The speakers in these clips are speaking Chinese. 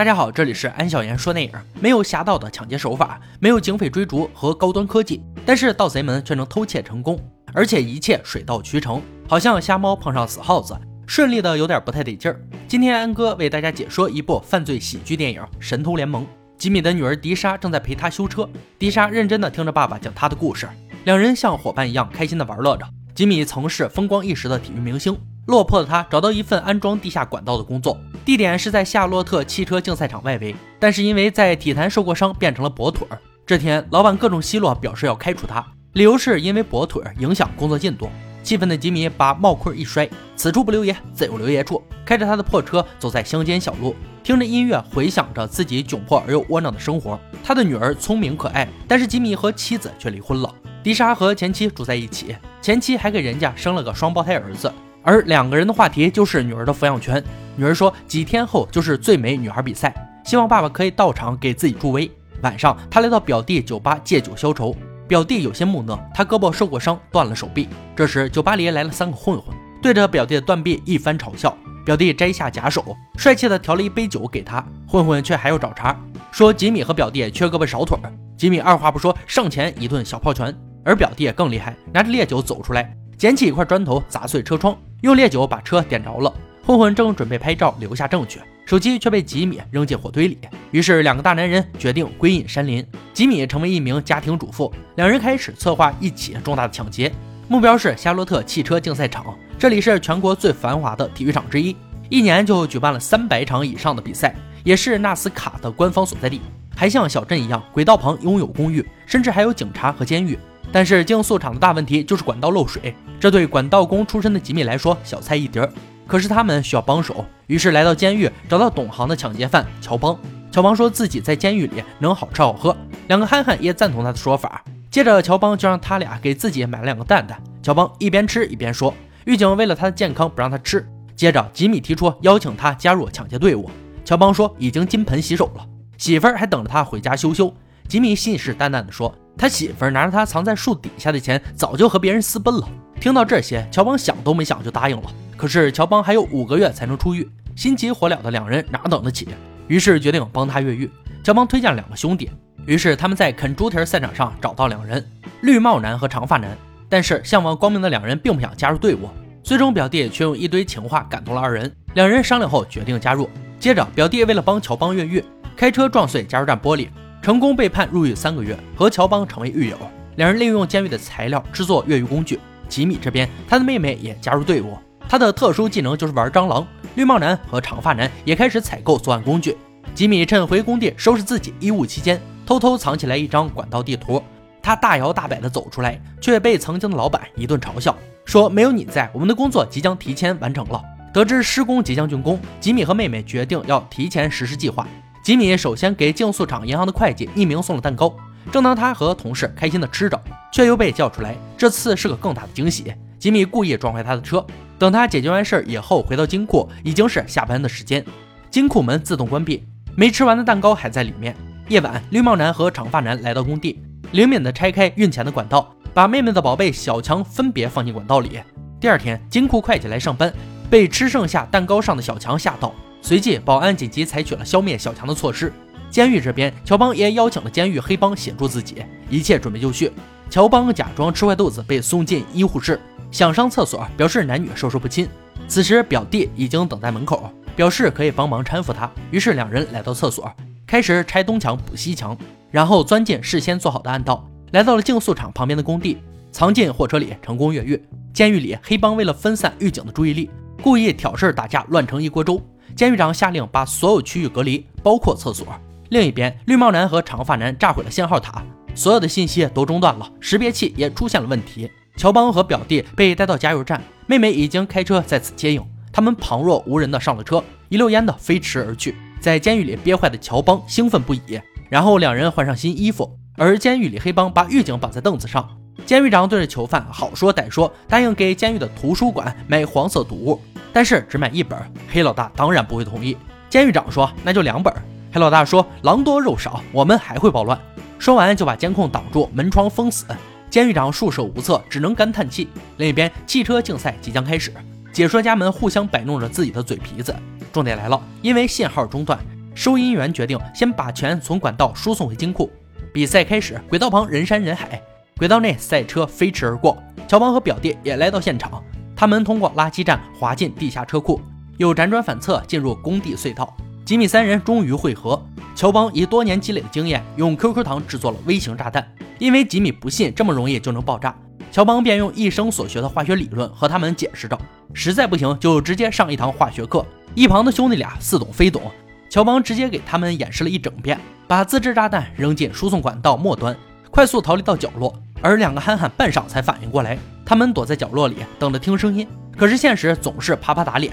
大家好，这里是安小言说电影。没有侠盗的抢劫手法，没有警匪追逐和高端科技，但是盗贼们却能偷窃成功，而且一切水到渠成，好像瞎猫碰上死耗子，顺利的有点不太得劲儿。今天安哥为大家解说一部犯罪喜剧电影《神偷联盟》。吉米的女儿迪莎正在陪他修车，迪莎认真的听着爸爸讲他的故事，两人像伙伴一样开心的玩乐着。吉米曾是风光一时的体育明星。落魄的他找到一份安装地下管道的工作，地点是在夏洛特汽车竞赛场外围。但是因为在体坛受过伤，变成了跛腿儿。这天，老板各种奚落，表示要开除他，理由是因为跛腿儿影响工作进度。气愤的吉米把帽盔一摔，此处不留爷，自有留爷处。开着他的破车走在乡间小路，听着音乐，回想着自己窘迫而又窝囊的生活。他的女儿聪明可爱，但是吉米和妻子却离婚了。迪莎和前妻住在一起，前妻还给人家生了个双胞胎儿子。而两个人的话题就是女儿的抚养权。女儿说，几天后就是最美女孩比赛，希望爸爸可以到场给自己助威。晚上，他来到表弟酒吧借酒消愁。表弟有些木讷，他胳膊受过伤，断了手臂。这时，酒吧里来了三个混混，对着表弟的断臂一番嘲笑。表弟摘下假手，帅气的调了一杯酒给他。混混却还要找茬，说吉米和表弟缺胳膊少腿。吉米二话不说，上前一顿小炮拳。而表弟也更厉害，拿着烈酒走出来，捡起一块砖头砸碎车窗。用烈酒把车点着了，混混正准备拍照留下证据，手机却被吉米扔进火堆里。于是两个大男人决定归隐山林。吉米成为一名家庭主妇，两人开始策划一起重大的抢劫，目标是夏洛特汽车竞赛场，这里是全国最繁华的体育场之一，一年就举办了三百场以上的比赛，也是纳斯卡的官方所在地。还像小镇一样，轨道旁拥有公寓，甚至还有警察和监狱。但是竞速场的大问题就是管道漏水，这对管道工出身的吉米来说小菜一碟。可是他们需要帮手，于是来到监狱找到懂行的抢劫犯乔邦。乔邦说自己在监狱里能好吃好喝，两个憨憨也赞同他的说法。接着乔邦就让他俩给自己买了两个蛋蛋。乔邦一边吃一边说，狱警为了他的健康不让他吃。接着吉米提出邀请他加入抢劫队伍，乔邦说已经金盆洗手了，媳妇儿还等着他回家羞羞。吉米信誓旦旦地说。他媳妇拿着他藏在树底下的钱，早就和别人私奔了。听到这些，乔邦想都没想就答应了。可是乔邦还有五个月才能出狱，心急火燎的两人哪等得起？于是决定帮他越狱。乔邦推荐两个兄弟，于是他们在啃猪蹄赛场上找到两人：绿帽男和长发男。但是向往光明的两人并不想加入队伍，最终表弟却用一堆情话感动了二人。两人商量后决定加入。接着，表弟为了帮乔邦越狱，开车撞碎加油站玻璃。成功被判入狱三个月，和乔邦成为狱友。两人利用监狱的材料制作越狱工具。吉米这边，他的妹妹也加入队伍，他的特殊技能就是玩蟑螂。绿帽男和长发男也开始采购作案工具。吉米趁回工地收拾自己衣物期间，偷偷藏起来一张管道地图。他大摇大摆地走出来，却被曾经的老板一顿嘲笑，说没有你在，我们的工作即将提前完成了。得知施工即将竣工，吉米和妹妹决定要提前实施计划。吉米首先给竞速场银行的会计匿名送了蛋糕，正当他和同事开心的吃着，却又被叫出来。这次是个更大的惊喜。吉米故意撞坏他的车，等他解决完事儿以后，回到金库已经是下班的时间。金库门自动关闭，没吃完的蛋糕还在里面。夜晚，绿帽男和长发男来到工地，灵敏的拆开运钱的管道，把妹妹的宝贝小强分别放进管道里。第二天，金库会计来上班，被吃剩下蛋糕上的小强吓到。随即，保安紧急采取了消灭小强的措施。监狱这边，乔邦也邀请了监狱黑帮协助自己，一切准备就绪。乔邦假装吃坏肚子，被送进医护室，想上厕所，表示男女授受不亲。此时，表弟已经等在门口，表示可以帮忙搀扶他。于是，两人来到厕所，开始拆东墙补西墙，然后钻进事先做好的暗道，来到了竞速场旁边的工地，藏进货车里，成功越狱。监狱里，黑帮为了分散狱警的注意力，故意挑事打架，乱成一锅粥。监狱长下令把所有区域隔离，包括厕所。另一边，绿帽男和长发男炸毁了信号塔，所有的信息都中断了，识别器也出现了问题。乔邦和表弟被带到加油站，妹妹已经开车在此接应。他们旁若无人的上了车，一溜烟的飞驰而去。在监狱里憋坏的乔邦兴奋不已，然后两人换上新衣服。而监狱里黑帮把狱警绑在凳子上，监狱长对着囚犯好说歹说，答应给监狱的图书馆买黄色读物。但是只买一本，黑老大当然不会同意。监狱长说：“那就两本。”黑老大说：“狼多肉少，我们还会暴乱。”说完就把监控挡住，门窗封死。监狱长束手无策，只能干叹气。另一边，汽车竞赛即将开始，解说家们互相摆弄着自己的嘴皮子。重点来了，因为信号中断，收银员决定先把钱从管道输送回金库。比赛开始，轨道旁人山人海，轨道内赛车飞驰而过。乔邦和表弟也来到现场，他们通过垃圾站滑进地下车库，又辗转反侧进入工地隧道。吉米三人终于会合。乔邦以多年积累的经验，用 QQ 糖制作了微型炸弹。因为吉米不信这么容易就能爆炸，乔邦便用一生所学的化学理论和他们解释着。实在不行，就直接上一堂化学课。一旁的兄弟俩似懂非懂，乔邦直接给他们演示了一整遍，把自制炸弹扔进输送管道末端，快速逃离到角落。而两个憨憨半晌才反应过来，他们躲在角落里等着听声音。可是现实总是啪啪打脸，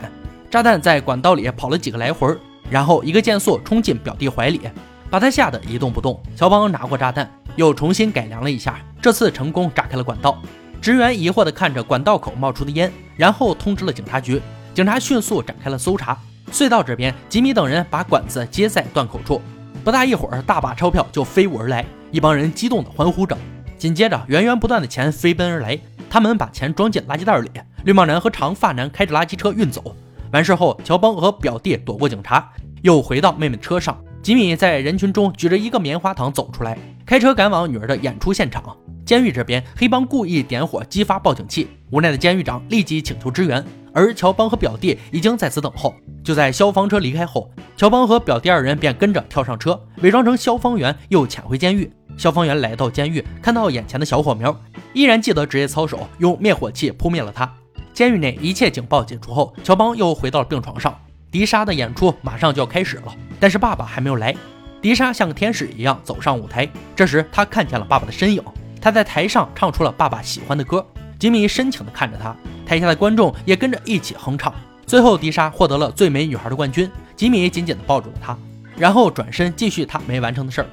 炸弹在管道里跑了几个来回，然后一个箭速冲进表弟怀里，把他吓得一动不动。乔邦拿过炸弹，又重新改良了一下，这次成功炸开了管道。职员疑惑地看着管道口冒出的烟，然后通知了警察局。警察迅速展开了搜查。隧道这边，吉米等人把管子接在断口处，不大一会儿，大把钞票就飞舞而来，一帮人激动地欢呼着。紧接着，源源不断的钱飞奔而来，他们把钱装进垃圾袋里，绿帽男和长发男开着垃圾车运走。完事后，乔邦和表弟躲过警察，又回到妹妹车上。吉米在人群中举着一个棉花糖走出来，开车赶往女儿的演出现场。监狱这边，黑帮故意点火激发报警器，无奈的监狱长立即请求支援，而乔邦和表弟已经在此等候。就在消防车离开后，乔邦和表弟二人便跟着跳上车，伪装成消防员，又潜回监狱。消防员来到监狱，看到眼前的小火苗，依然记得职业操守，用灭火器扑灭了他。监狱内一切警报解除后，乔邦又回到了病床上。迪莎的演出马上就要开始了，但是爸爸还没有来。迪莎像个天使一样走上舞台，这时他看见了爸爸的身影，他在台上唱出了爸爸喜欢的歌。吉米深情地看着他，台下的观众也跟着一起哼唱。最后，迪莎获得了最美女孩的冠军。吉米紧紧地抱住了她，然后转身继续他没完成的事儿。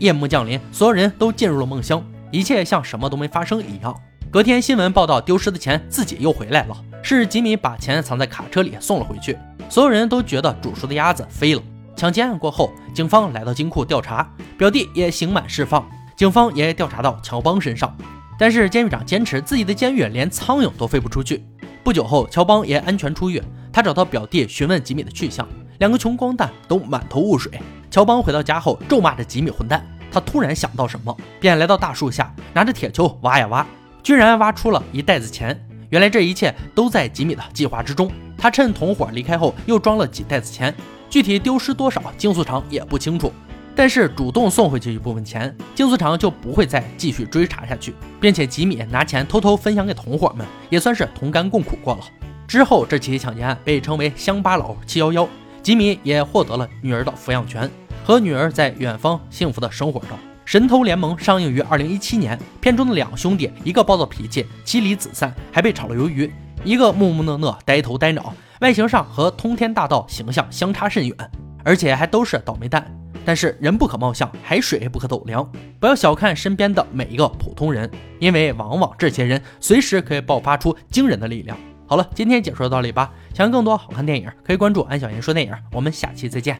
夜幕降临，所有人都进入了梦乡，一切像什么都没发生一样。隔天新闻报道，丢失的钱自己又回来了，是吉米把钱藏在卡车里送了回去。所有人都觉得煮熟的鸭子飞了。抢劫案过后，警方来到金库调查，表弟也刑满释放，警方也调查到乔邦身上。但是监狱长坚持自己的监狱连苍蝇都飞不出去。不久后，乔邦也安全出狱，他找到表弟询问吉米的去向，两个穷光蛋都满头雾水。乔邦回到家后，咒骂着吉米混蛋。他突然想到什么，便来到大树下，拿着铁锹挖呀挖，居然挖出了一袋子钱。原来这一切都在吉米的计划之中。他趁同伙离开后，又装了几袋子钱，具体丢失多少，竞速场也不清楚。但是主动送回去一部分钱，竞速场就不会再继续追查下去，并且吉米拿钱偷偷分享给同伙们，也算是同甘共苦过了。之后，这起抢劫案被称为“乡巴佬七幺幺”，吉米也获得了女儿的抚养权，和女儿在远方幸福的生活着。《神偷联盟》上映于二零一七年，片中的两兄弟，一个暴躁脾气、妻离子散，还被炒了鱿鱼；一个木木讷讷、呆头呆脑，外形上和通天大盗形象相差甚远，而且还都是倒霉蛋。但是人不可貌相，海水不可斗量，不要小看身边的每一个普通人，因为往往这些人随时可以爆发出惊人的力量。好了，今天解说到这里吧。想看更多好看电影，可以关注安小言说电影。我们下期再见。